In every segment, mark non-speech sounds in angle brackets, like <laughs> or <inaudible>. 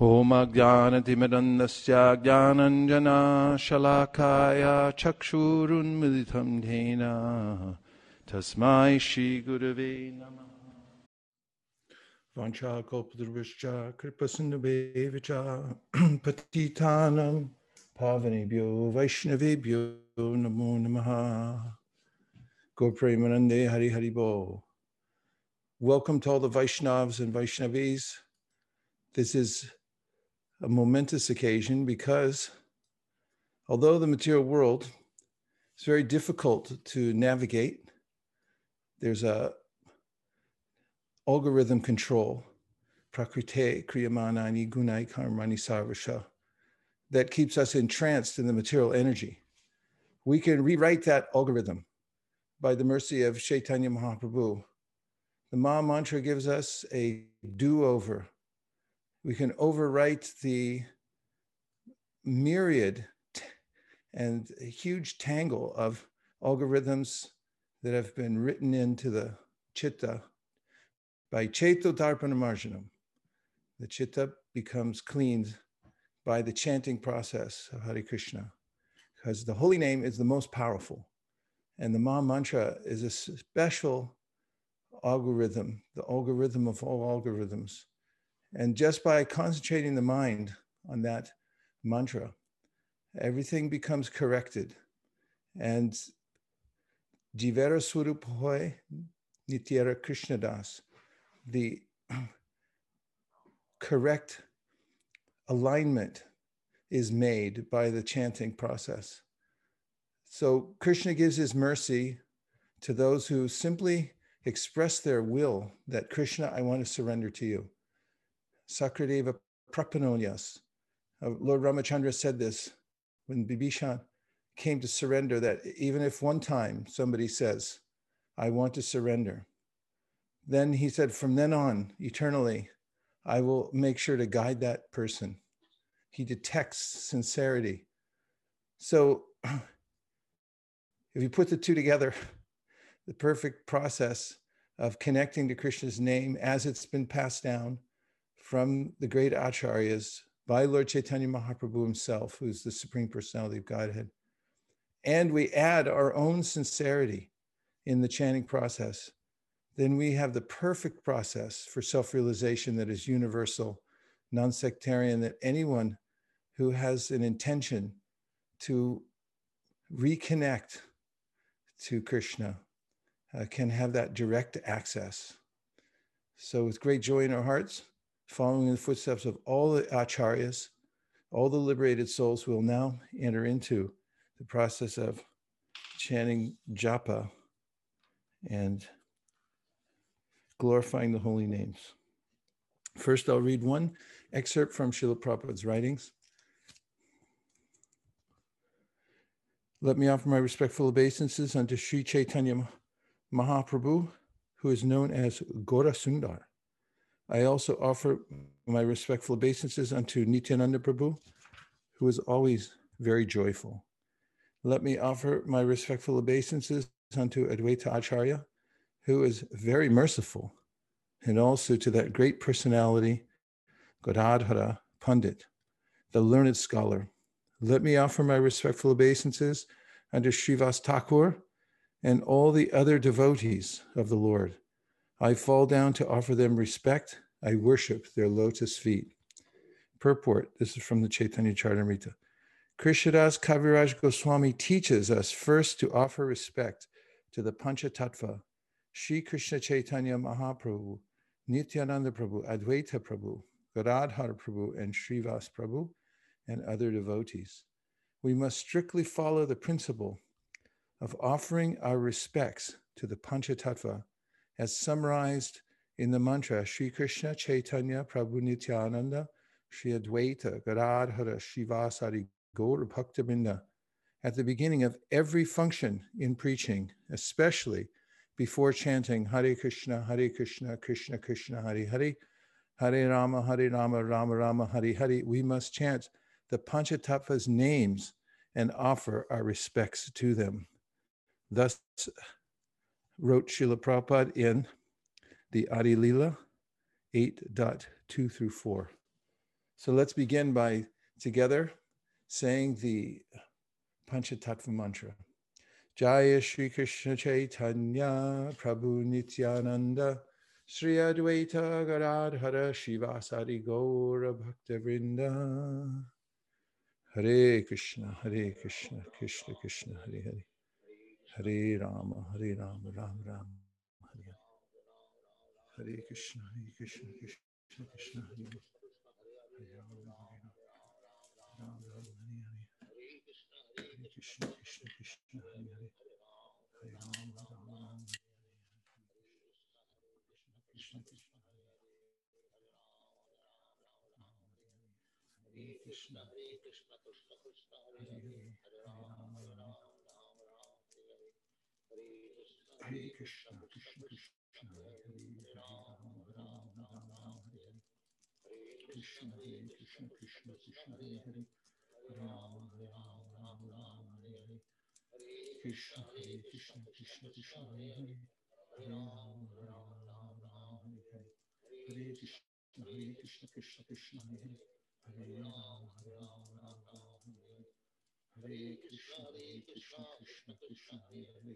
होमज्ञानतिमिरन्दस्य ज्ञानञ्जना शलाकाय चक्षुरुन्मिलितं धेन तस्मै श्रीगुरवे नमः वाञ्छाकल्पतरुश्च कृपसिन्धुभेव च पतितानं पावनेभ्यो वैष्णवेभ्यो नमो नमः Gopremanande Hari Hari Bo. Welcome to all the Vaishnavas and Vaishnavis. This is a momentous occasion because although the material world is very difficult to navigate, there's a algorithm control, prakrite kriyamanani gunai karmani sarvasha, that keeps us entranced in the material energy. We can rewrite that algorithm by the mercy of Chaitanya Mahaprabhu. The Maha Mantra gives us a do over. We can overwrite the myriad and huge tangle of algorithms that have been written into the chitta by Cheto Darpana Marjanam. The chitta becomes cleaned by the chanting process of Hare Krishna because the holy name is the most powerful. And the Maha Mantra is a special algorithm, the algorithm of all algorithms. And just by concentrating the mind on that mantra, everything becomes corrected. And Jivera Swarupoy Nityara Krishnadas, the <clears throat> correct alignment is made by the chanting process. So Krishna gives his mercy to those who simply express their will that Krishna, I want to surrender to you. Sakradeva Prapanonyas. Uh, Lord Ramachandra said this when Bibhishan came to surrender, that even if one time somebody says, I want to surrender, then he said, from then on, eternally, I will make sure to guide that person. He detects sincerity. So <clears throat> if you put the two together, the perfect process of connecting to Krishna's name as it's been passed down from the great acharyas by Lord Chaitanya Mahaprabhu himself, who's the Supreme Personality of Godhead. And we add our own sincerity in the chanting process, then we have the perfect process for self realization that is universal, non sectarian, that anyone who has an intention to reconnect to Krishna uh, can have that direct access. So, with great joy in our hearts, following in the footsteps of all the acharyas, all the liberated souls will now enter into the process of chanting japa and glorifying the holy names. First, I'll read one excerpt from Srila Prabhupada's writings. Let me offer my respectful obeisances unto Sri Chaitanya Mahaprabhu, who is known as Gora Sundar. I also offer my respectful obeisances unto Nityananda Prabhu, who is always very joyful. Let me offer my respectful obeisances unto Advaita Acharya, who is very merciful, and also to that great personality, Gadadhara Pandit, the learned scholar let me offer my respectful obeisances unto Srivas Thakur and all the other devotees of the Lord. I fall down to offer them respect. I worship their lotus feet. Purport this is from the Chaitanya Charitamrita. Krishnadas Kaviraj Goswami teaches us first to offer respect to the Panchatattva, Sri Krishna Chaitanya Mahaprabhu, Nityananda Prabhu, Advaita Prabhu, Gadadhar Prabhu, and Srivas Prabhu, and other devotees. We must strictly follow the principle of offering our respects to the Panchatattva as summarized in the mantra Sri Krishna Chaitanya Prabhu Nityananda Sri Advaita Gadadhara Srivasadi Gaur Bhaktavrinda at the beginning of every function in preaching, especially before chanting Hare Krishna, Hare Krishna, Krishna Krishna, Hare Hare, Hare Rama, Hare Rama, Rama Rama, Hare Hare, we must chant the Panchatattva's names and offer our respects to them. Thus wrote Srila Prabhupada in the Adi Lila 8.2 through 4. So let's begin by together saying the Panchatattva mantra. Jaya Shri Krishna Chaitanya Prabhu Nityananda Sri Advaita Gadadhara Srivasadi Gaura Bhaktavrinda Hare Krishna Hare Krishna Krishna Krishna Hare Hare هري رام هري رام رام رام هري رام هري كريشنا هري كريشنا كريشنا كريشنا هري رام هري رام هري رام رام رام هري هري هري كريشنا كريشنا كريشنا هري هري هري رام رام رام كريشنا كريشنا هري كريشنا هري كريشنا كريشنا كريشنا هري هري Hare Krishna Krishna Krishna Hare Hare Rama Hare Hare Krishna Hare Krishna Krishna Krishna Hare Hare Rama Hare Hare Krishna Hare Krishna Krishna Krishna Hare Hare Hare Hare Hare Krishna Hare Krishna Krishna Krishna Hare Hare Hare Hare Hare Hare Krishna Hare Krishna Krishna Krishna Hare Hare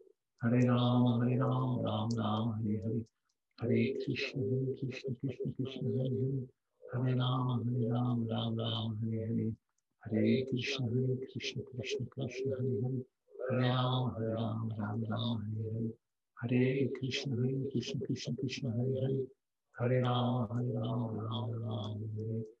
Hare Rama, Hare Rama, Rama Rama, Hare Hare, Hare Krishna, Hare Krishna, Krishna Krishna, Hare Hare, Hare Rama, Hare Rama, Rama Rama, Hare Hare, Hare Krishna, Hare Krishna, Krishna Krishna, Hare Hare, Hare Rama, Hare Rama, Rama Rama, Hare Hare, Hare Krishna, Hare Krishna, Krishna Krishna, Hare Hare, Hare Rama, Hare Rama, Rama Rama, Hare Hare.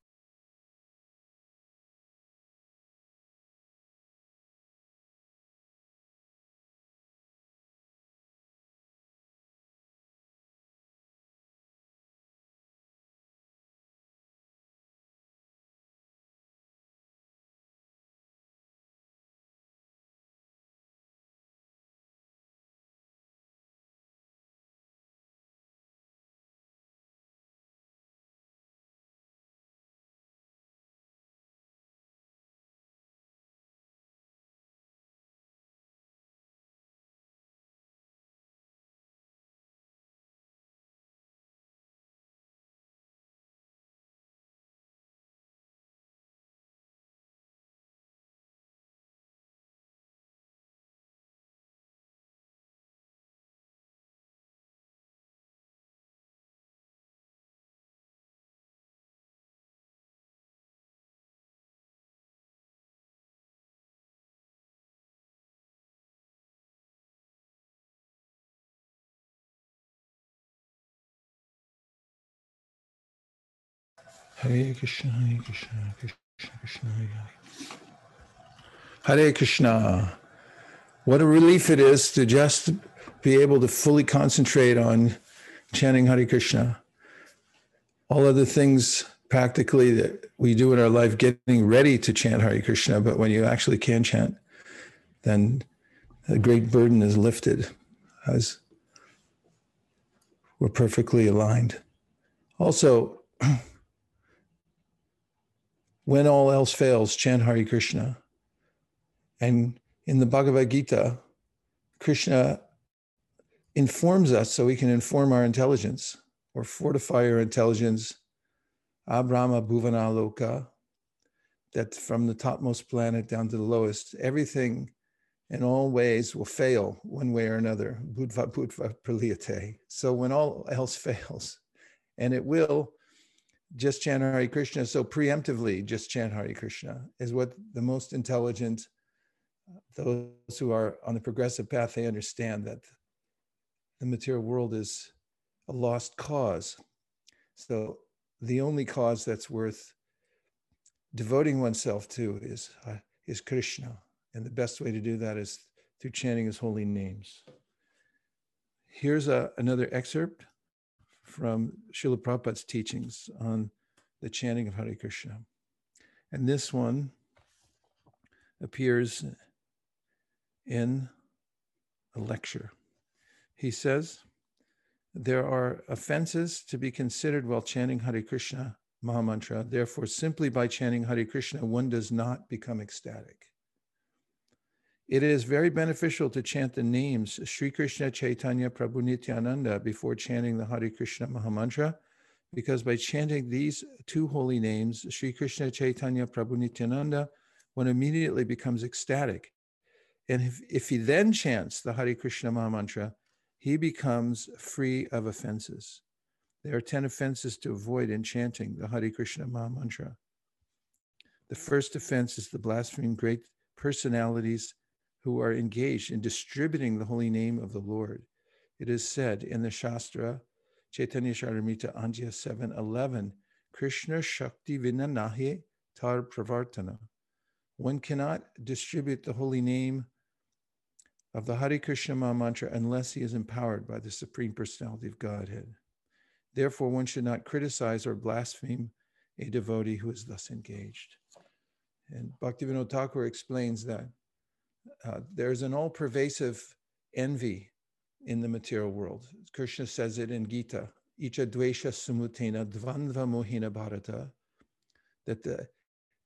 Hare Krishna, Hare Krishna, Krishna Krishna, Hare Krishna. What a relief it is to just be able to fully concentrate on chanting Hare Krishna. All other things practically that we do in our life, getting ready to chant Hare Krishna, but when you actually can chant, then a great burden is lifted as we're perfectly aligned. Also, <clears throat> when all else fails, chant Hare Krishna. And in the Bhagavad Gita, Krishna informs us so we can inform our intelligence or fortify our intelligence. Abrahma Bhuvana Loka, that from the topmost planet down to the lowest, everything in all ways will fail one way or another. Budva Budva Praliyate. So when all else <laughs> fails, and it will, just chant Hare Krishna. So preemptively, just chant Hare Krishna is what the most intelligent, those who are on the progressive path, they understand that the material world is a lost cause. So the only cause that's worth devoting oneself to is, uh, is Krishna. And the best way to do that is through chanting his holy names. Here's a, another excerpt from Srila Prabhupada's teachings on the chanting of Hare Krishna. And this one appears in a lecture. He says, there are offenses to be considered while chanting Hare Krishna Mahamantra. Therefore, simply by chanting Hare Krishna, one does not become ecstatic. It is very beneficial to chant the names Sri Krishna Chaitanya Prabhu Nityananda before chanting the Hare Krishna Mahamantra, because by chanting these two holy names, Sri Krishna Chaitanya Prabhu Nityananda, one immediately becomes ecstatic. And if, if he then chants the Hare Krishna Mahamantra, he becomes free of offenses. There are 10 offenses to avoid in chanting the Hare Krishna Mahamantra. The first offense is the blaspheming great personalities who are engaged in distributing the holy name of the Lord. It is said in the Shastra, Chaitanya Charitamrita Antya 7.11, Krishna Shakti Vinanahi Tar Pravartana. One cannot distribute the holy name of the Hare Krishna mantra unless he is empowered by the Supreme Personality of Godhead. Therefore, one should not criticize or blaspheme a devotee who is thus engaged. And Bhaktivinoda Thakur explains that uh, there's an all pervasive envy in the material world. Krishna says it in Gita, Icha Dvesha Sumutena Dvandva Mohina Bharata, that the,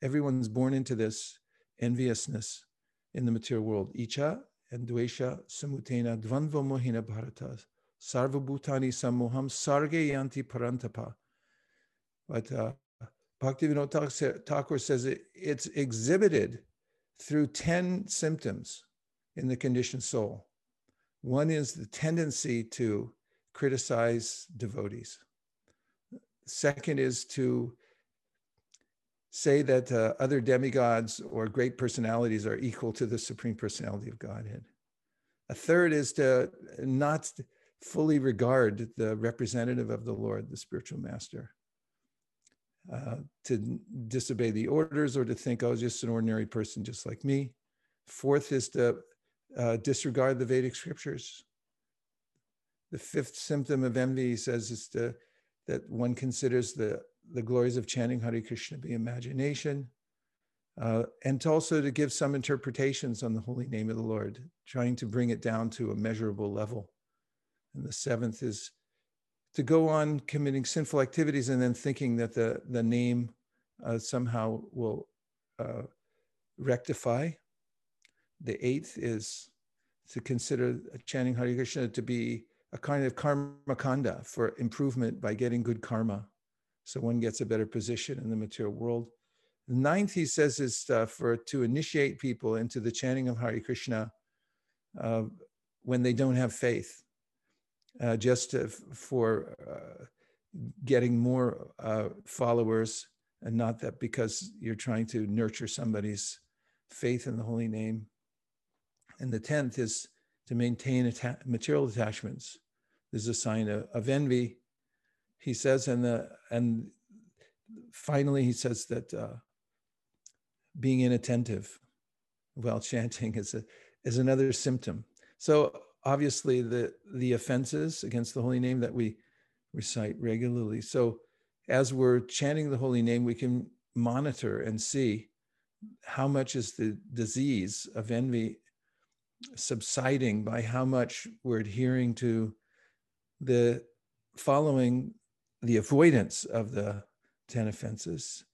everyone's born into this enviousness in the material world. Icha and Dvesha Sumutena Dvandva Mohina Bharata, Sarva Bhutani Samoham Sarge Yanti Parantapa. But uh, Bhaktivinoda Thakur says it, it's exhibited through 10 symptoms in the conditioned soul. One is the tendency to criticize devotees. Second is to say that uh, other demigods or great personalities are equal to the supreme personality of Godhead. A third is to not fully regard the representative of the Lord, the spiritual master, uh, to disobey the orders or to think, I was just an ordinary person just like me. Fourth is to uh, disregard the Vedic scriptures. The fifth symptom of envy, says, is to, that one considers the, the glories of chanting Hare Krishna be imagination. Uh, and to also to give some interpretations on the holy name of the Lord, trying to bring it down to a measurable level. And the seventh is to go on committing sinful activities and then thinking that the, the name uh, somehow will uh, rectify. The eighth is to consider chanting Hare Krishna to be a kind of karma kanda for improvement by getting good karma. So one gets a better position in the material world. The ninth, he says, is uh, for to initiate people into the chanting of Hare Krishna uh, when they don't have faith, uh, just to, for uh, getting more uh, followers, and not that because you're trying to nurture somebody's faith in the holy name. And the tenth is to maintain atta- material attachments. This is a sign of, of envy. He says, and the and finally he says that uh, being inattentive while <laughs> chanting is a is another symptom. So obviously the the offenses against the holy name that we recite regularly. So as we're chanting the holy name, we can monitor and see how much is the disease of envy subsiding by how much we're adhering to the following the avoidance of the 10 offenses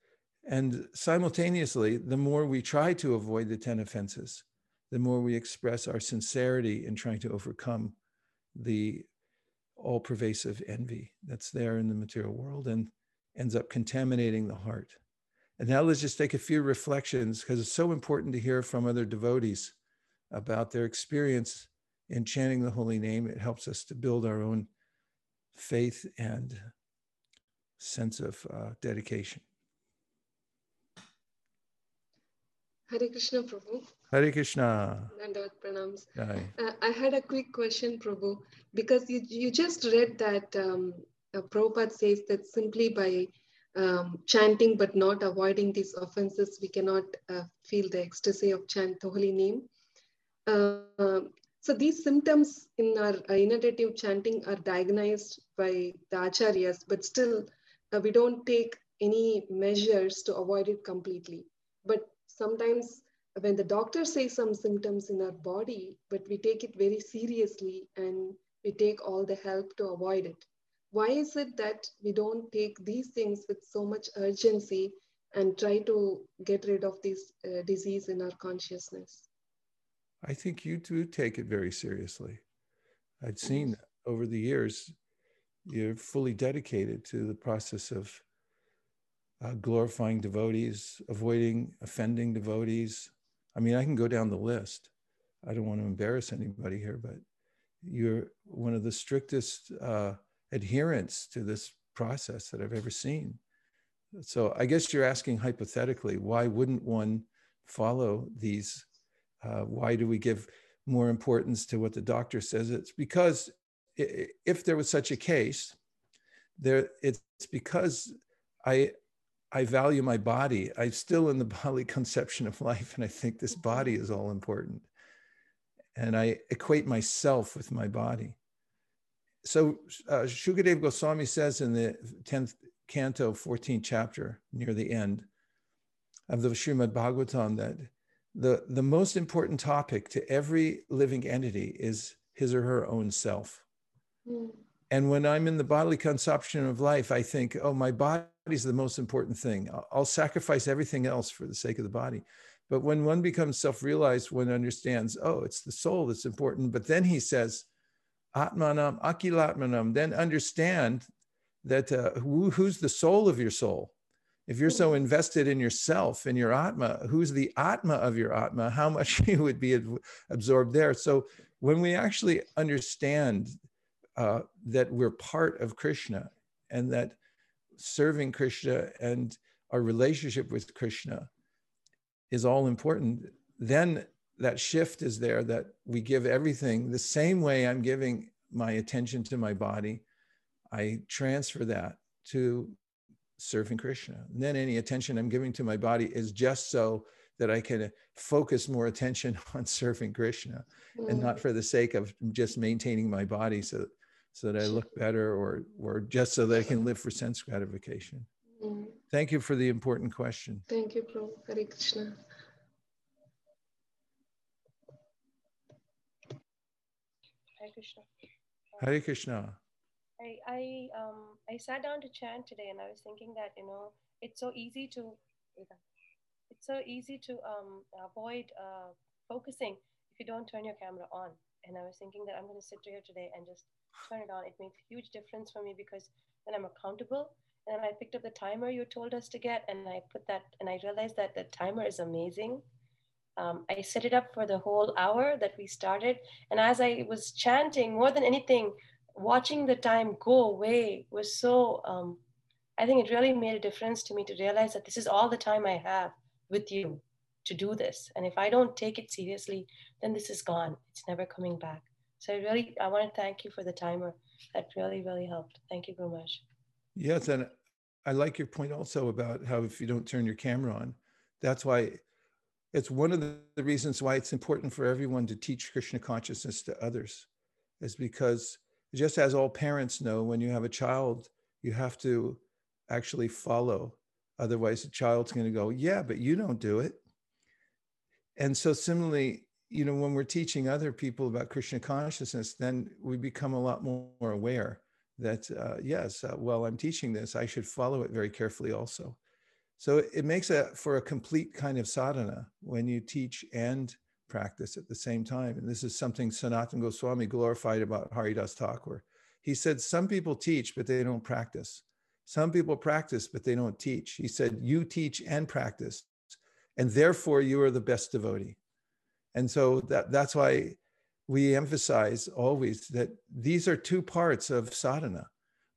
and simultaneously, the more we try to avoid the 10 offenses, the more we express our sincerity in trying to overcome the all pervasive envy that's there in the material world and ends up contaminating the heart. And now let's just take a few reflections because it's so important to hear from other devotees about their experience in chanting the holy name. It helps us to build our own faith and sense of uh, dedication. Hare Krishna, Prabhu. Hare Krishna. Dandavat pranams. Uh, I had a quick question, Prabhu, because you, you just read that um, uh, Prabhupada says that simply by um, chanting but not avoiding these offenses, we cannot uh, feel the ecstasy of chant the holy name. Uh, so these symptoms in our uh, inundative chanting are diagnosed by the acharyas, but still uh, we don't take any measures to avoid it completely. But sometimes when the doctor says some symptoms in our body, but we take it very seriously and we take all the help to avoid it. Why is it that we don't take these things with so much urgency and try to get rid of this uh, disease in our consciousness? I think you do take it very seriously. I'd seen over the years, you're fully dedicated to the process of uh, glorifying devotees, avoiding offending devotees. I mean, I can go down the list. I don't want to embarrass anybody here, but you're one of the strictest uh, adherents to this process that I've ever seen. So I guess you're asking hypothetically, why wouldn't one follow these? Uh, why do we give more importance to what the doctor says? It's because if there was such a case, there it's because I I value my body. I'm still in the <laughs> bodily conception of life, and I think this body is all important. And I equate myself with my body. So uh, Shukadev Goswami says in the 10th canto, 14th chapter, near the end of the Srimad Bhagavatam, that the, the most important topic to every living entity is his or her own self. Mm. And when I'm in the bodily consumption of life, I think, oh, my body is the most important thing. I'll sacrifice everything else for the sake of the body. But when one becomes self realized, one understands, oh, it's the soul that's important. But then he says, Atmanam, Akilatmanam, then understand that uh, who, who's the soul of your soul? If you're so invested in yourself and your Atma, who's the Atma of your Atma? How much <laughs> you would be absorbed there. So when we actually understand uh, that we're part of Krishna and that serving Krishna and our relationship with Krishna is all important, then that shift is there that we give everything the same way I'm giving my attention to my body. I transfer that to serving Krishna. And then any attention I'm giving to my body is just so that I can focus more attention <laughs> on serving Krishna mm. and not for the sake of just maintaining my body so, so that I look better or, or just so that I can live for sense gratification. Mm. Thank you for the important question. Thank you, Prabhu. Hare Krishna. Hare Krishna. Hare Krishna. I I um I sat down to chant today, and I was thinking that you know it's so easy to it's so easy to um avoid uh, focusing if you don't turn your camera on. And I was thinking that I'm going to sit here today and just turn it on. It makes huge difference for me because then I'm accountable. And then I picked up the timer you told us to get, and I put that, and I realized that the timer is amazing. Um, I set it up for the whole hour that we started. And as I was chanting, more than anything, watching the time go away was so, um, I think it really made a difference to me to realize that this is all the time I have with you to do this. And if I don't take it seriously, then this is gone. It's never coming back. So really, I want to thank you for the timer. That really, really helped. Thank you very much. Yes. And I like your point also about how if you don't turn your camera on, that's why it's one of the reasons why it's important for everyone to teach Krishna consciousness to others, is because just as all parents know, when you have a child, you have to actually follow. Otherwise, the child's going to go, Yeah, but you don't do it. And so, similarly, you know, when we're teaching other people about Krishna consciousness, then we become a lot more aware that, uh, yes, uh, I'm teaching this, I should follow it very carefully also. So it makes it for a complete kind of sadhana when you teach and practice at the same time. And this is something Sanatana Goswami glorified about Haridas Thakur. He said, Some people teach, but they don't practice. Some people practice, but they don't teach. He said, You teach and practice, and therefore you are the best devotee. And so that, that's why we emphasize always that these are two parts of sadhana.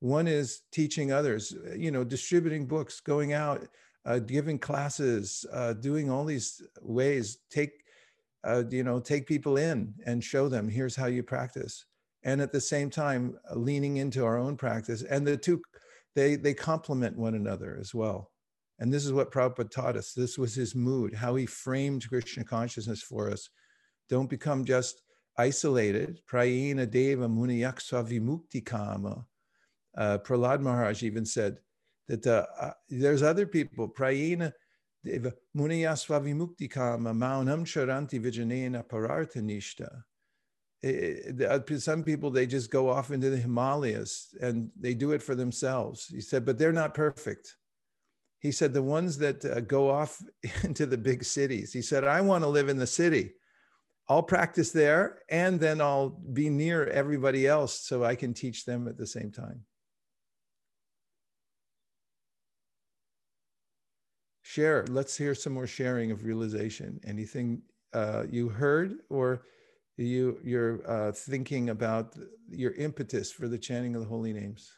One is teaching others, you know, distributing books, going out, uh, giving classes, uh, doing all these ways, take, uh, you know, take people in and show them, here's how you practice. And at the same time, leaning into our own practice. And the two, they, they complement one another as well. And this is what Prabhupada taught us. This was his mood, how he framed Krishna consciousness for us. Don't become just isolated. Prayena Deva Muniyaksva Vimukti Kama. Uh, Prahlad Maharaj even said, that uh, uh, there's other people, prayena muniyasva vimuktikama maunam charanti vijanena pararthanishta. Uh, some people, they just go off into the Himalayas and they do it for themselves. He said, but they're not perfect. He said, the ones that uh, go off <laughs> into the big cities, he said, I want to live in the city. I'll practice there and then I'll be near everybody else so I can teach them at the same time. share let's hear some more sharing of realization anything uh, you heard or you you're uh, thinking about your impetus for the chanting of the holy names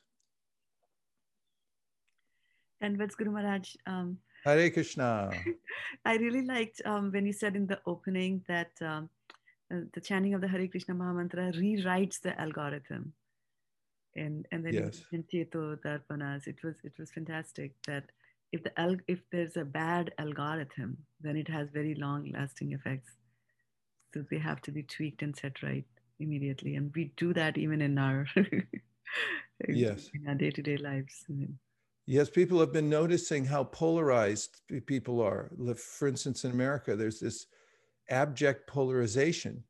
and what's guru maharaj um, hare krishna <laughs> i really liked um, when you said in the opening that um, uh, the chanting of the hare krishna mahamantra rewrites the algorithm and and then yes. in Cheto Darpanas, it was it was fantastic that if the al- if there's a bad algorithm, then it has very long lasting effects. So they have to be tweaked and set right immediately. And we do that even in our <laughs> yes in our day-to-day lives. Yes, people have been noticing how polarized people are. For instance, in America, there's this abject polarization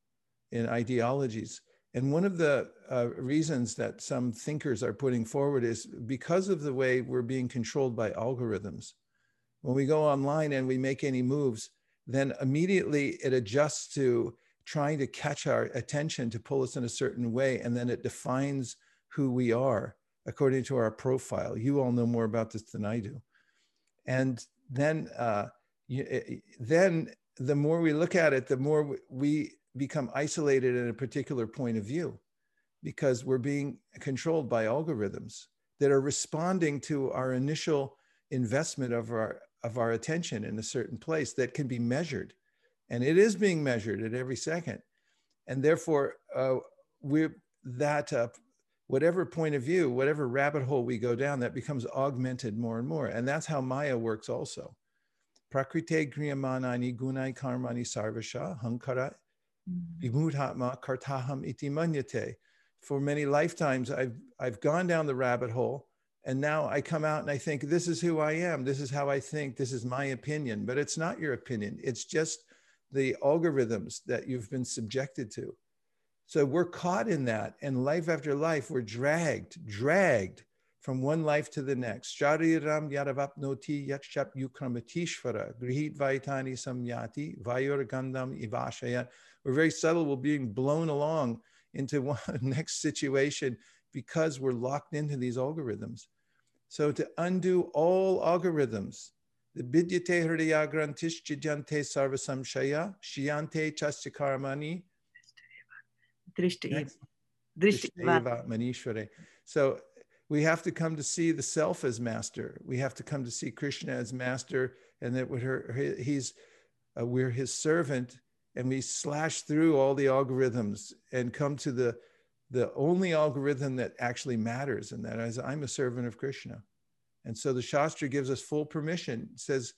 in ideologies. And one of the uh, reasons that some thinkers are putting forward is because of the way we're being controlled by algorithms. When we go online and we make any moves, then immediately it adjusts to trying to catch our attention to pull us in a certain way. And then it defines who we are according to our profile. You all know more about this than I do. And then, uh, you, eh, eh, then the more we look at it, the more we become isolated in a particular point of view because we're being controlled by algorithms that are responding to our initial investment of our of our attention in a certain place that can be measured and it is being measured at every second and therefore uh, we're that uh, whatever point of view whatever rabbit hole we go down that becomes augmented more and more and that's how maya works also. Prakrite griyamanani gunai karmani sarvasha hankara mm-hmm. vimudhatma kartaham iti manyate. For many lifetimes i've i've gone down the rabbit hole and now i come out and i think this is who i am. This is how i think. This is my opinion. But it's not your opinion. It's just the algorithms that you've been subjected to. So we're caught in that. And life after life, we're dragged, dragged from one life to the next. Vaitani samyati ivashaya. We're very subtle. We're being blown along into one <laughs> next situation because we're locked into these algorithms. So to undo all algorithms, the Vidyate Hridayagrantish Chidyante Sarvasamshaya Shiyante Chastikarmani Manishware. So we have to come to see the self as master. We have to come to see Krishna as master, and that with her, he's uh, we're his servant, and we slash through all the algorithms and come to the the only algorithm that actually matters, and that is I'm a servant of Krishna. And so the Shastra gives us full permission, says,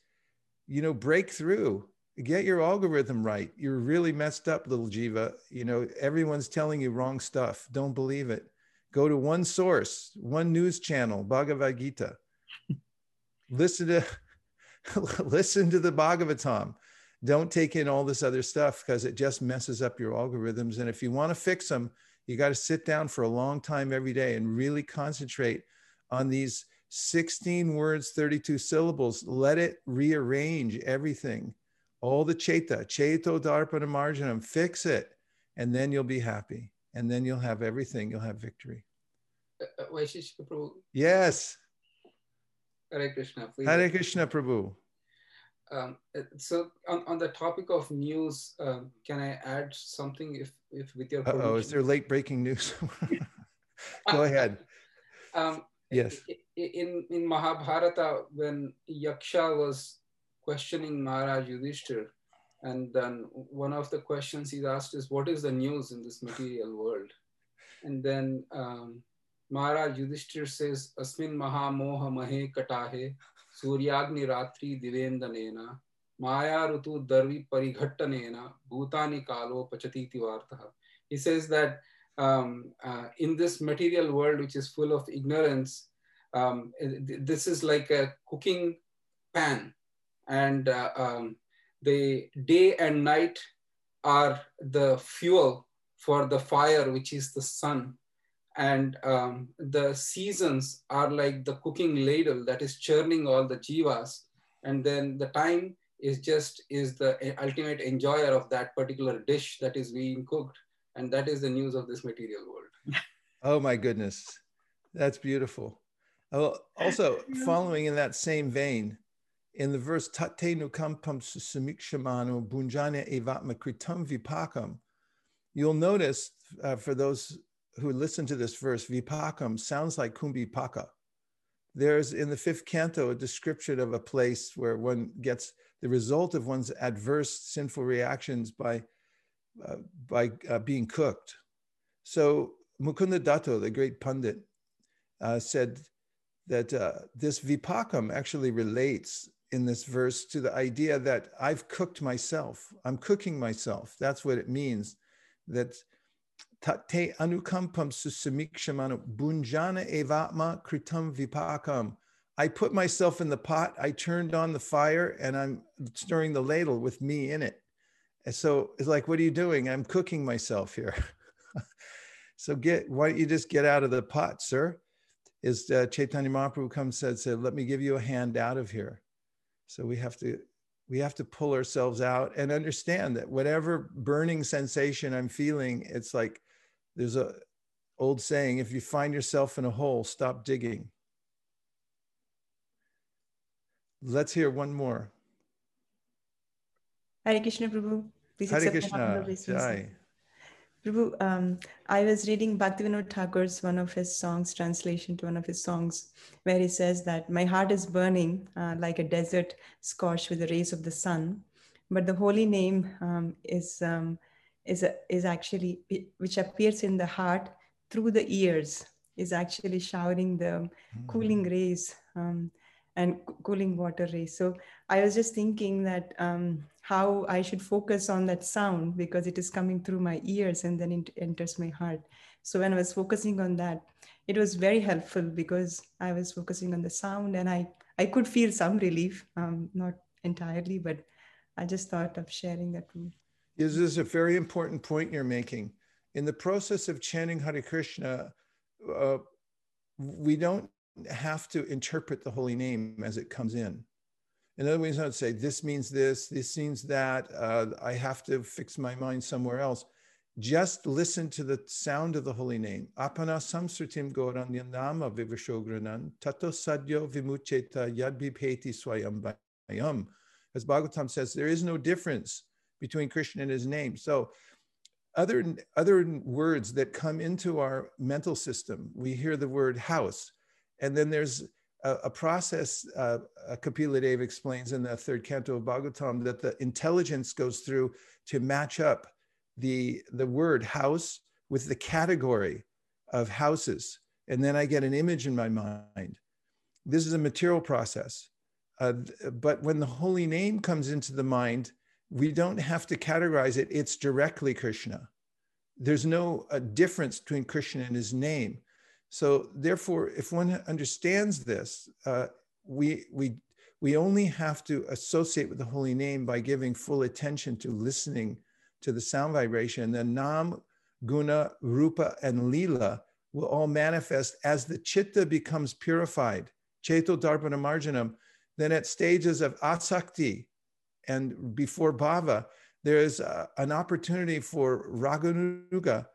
you know, break through, get your algorithm right. You're really messed up, little Jiva. You know, everyone's telling you wrong stuff. Don't believe it. Go to one source, one news channel, Bhagavad Gita. <laughs> listen to <laughs> listen to the Bhagavatam. Don't take in all this other stuff because it just messes up your algorithms. And if you want to fix them, you got to sit down for a long time every day and really concentrate on these 16 words, 32 syllables. Let it rearrange everything. All the cheta, cheto darpana marjanam, fix it, and then you'll be happy. And then you'll have everything. You'll have victory. Uh, uh Prabhu. Yes. Hare Krishna. Please. Hare Krishna Prabhu. Um, uh, so on, on the topic of news, um, can I add something if, if with your Oh, is there late breaking news? <laughs> Go ahead. <laughs> Um, yes in in mahabharata when yaksha was questioning maharaj yudhishthir. And then one of the questions he's asked is what is the news in this material world? And then um, maharaj yudhishthir says asmin mahamoha mahe katahe suryagni ratri divendanena maya rutu darvi parighattanena bhutani kalo pachati vartaha he says that um, uh, in this material world, which is full of ignorance, um, this is like a cooking pan, and uh, um, the day and night are the fuel for the fire, which is the sun. And um, the seasons are like the cooking ladle that is churning all the jivas. And then the time is just is the ultimate enjoyer of that particular dish that is being cooked and that is the news of this material world. oh my goodness. That's beautiful. Oh, also, following in that same vein, in the verse Tate nukampam samikshamano bunjana evatma kritam vipakam, you'll notice uh, for those who listen to this verse, vipakam sounds like kumbhipaka. There's in the fifth canto a description of a place where one gets the result of one's adverse sinful reactions by uh, by uh, being cooked. So Mukunda Datta, the great pundit, uh, said that uh, this vipakam actually relates in this verse to the idea that I've cooked myself. I'm cooking myself. That's what it means. That tate anukampam susamikshamanu bunjana evatma kritam vipakam. I put myself in the pot, I turned on the fire, and I'm stirring the ladle with me in it. And so it's like, what are you doing? I'm cooking myself here. <laughs> so get, why don't you just get out of the pot, sir? Is uh, Chaitanya Mahaprabhu comes said, said, let me give you a hand out of here. So we have to, we have to pull ourselves out and understand that whatever burning sensation I'm feeling, it's like there's a old saying if you find yourself in a hole, stop digging. Let's hear one more. Hare Krishna Prabhu. Please Hare Krishna. Jai. Prabhu, um, I was reading Bhaktivinoda Thakur's one of his songs, translation to one of his songs, where he says that my heart is burning uh, like a desert scorched with the rays of the sun, but the holy name um, is um, is a, is actually which appears in the heart through the ears is actually showering the cooling rays um, and cooling water rays. So I was just thinking that um, how I should focus on that sound because it is coming through my ears and then it enters my heart. So when I was focusing on that, it was very helpful because I was focusing on the sound and I I could feel some relief, um, not entirely, but I just thought of sharing that. This is a very important point you're making. In the process of chanting Hare Krishna, uh, we don't have to interpret the holy name as it comes in. In other words, not say this means this, this means that. Uh, I have to fix my mind somewhere else. Just listen to the sound of the holy name. Apana samsritim goranyandama vivashogranan tato sadyo vimucheta yadbipeti swayam vayam. As Bhagavatam says, there is no difference between Krishna and his name. So other, other words that come into our mental system, we hear the word house, and then there's a, a process, uh, uh, Kapila Dev explains in the third canto of Bhagavatam, that the intelligence goes through to match up the, the word house with the category of houses. And then I get an image in my mind. This is a material process. Uh, but when the holy name comes into the mind, we don't have to categorize it. It's directly Krishna. There's no uh, difference between Krishna and his name. So therefore, if one understands this, uh, we we we only have to associate with the holy name by giving full attention to listening to the sound vibration. The Nam, Guna, Rupa, and Lila will all manifest as the chitta becomes purified. Cheto Darpana Marjanam. Then at stages of asakti and before bhava, there is uh, an opportunity for raganuga,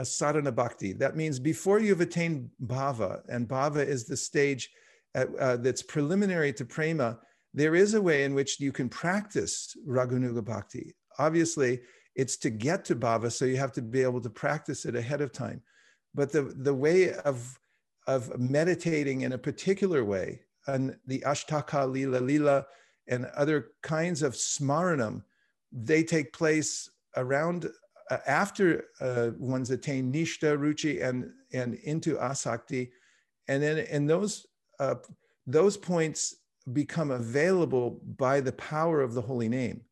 a bhakti. That means before you've attained bhava, and bhava is the stage at, uh, that's preliminary to prema, there is a way in which you can practice raganuga bhakti. Obviously, it's to get to bhava, so you have to be able to practice it ahead of time. But the, the way of, of meditating in a particular way, and the Ashtaka Lila Lila and other kinds of smaranam, they take place around uh, after uh, one's attained nishta, ruchi, and and into asakti, and then in those uh, those points become available by the power of the holy name.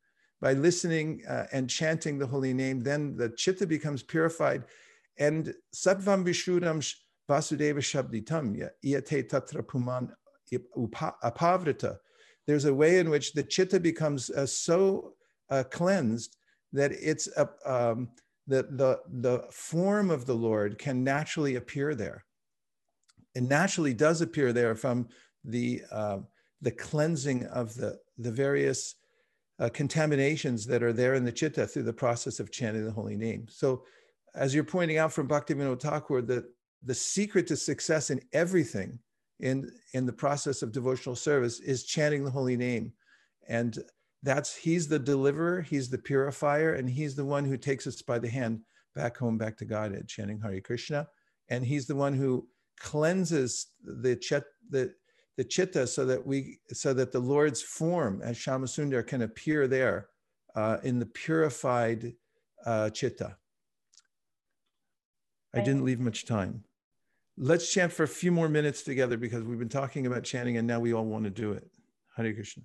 By listening uh, and chanting the holy name, then the chitta becomes purified, and sattvam vishudam sh- vasudeva shabditam yate tatra puman apavrita. There's a way in which the chitta becomes uh, so uh, cleansed that it's a, um, the, the, the form of the Lord can naturally appear there. It naturally does appear there from the, uh, the cleansing of the, the various uh, contaminations that are there in the chitta through the process of chanting the holy name. So, as you're pointing out from Bhaktivinoda Thakur, the, the secret to success in everything in, in the process of devotional service is chanting the holy name. And that's he's the deliverer, he's the purifier, and he's the one who takes us by the hand back home, back to Godhead, chanting hari Krishna. And he's the one who cleanses the chet, the, the chitta so that we so that the Lord's form as Shyamasundar can appear there uh, in the purified uh, chitta. I didn't leave much time. Let's chant for a few more minutes together because we've been talking about chanting and now we all want to do it. Hare Krishna.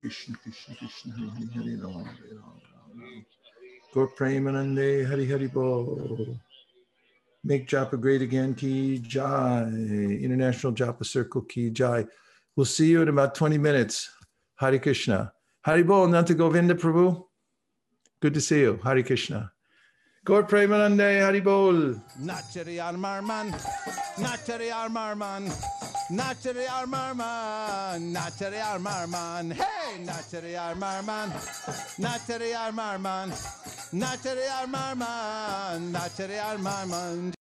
Krishna, Krishna, Krishna Rama, Hare Rama, Rama Rama. Gaur Premanande, Hari Hari Bo. Make Japa great again, Ki Jai. International Japa Circle, Ki Jai. We'll see you in about 20 minutes. Hari Krishna. Hari Bol, Nanta Govinda Prabhu. Good to see you. Hari Krishna. Gaur Premanande, Hari Bol. Nachari Armarman, Nachari Armarman, Nachari Armarman, Nachari Armarman, hey, Nachari Armarman, Nachari Armarman, Nachari Armarman, Nachari Armarman.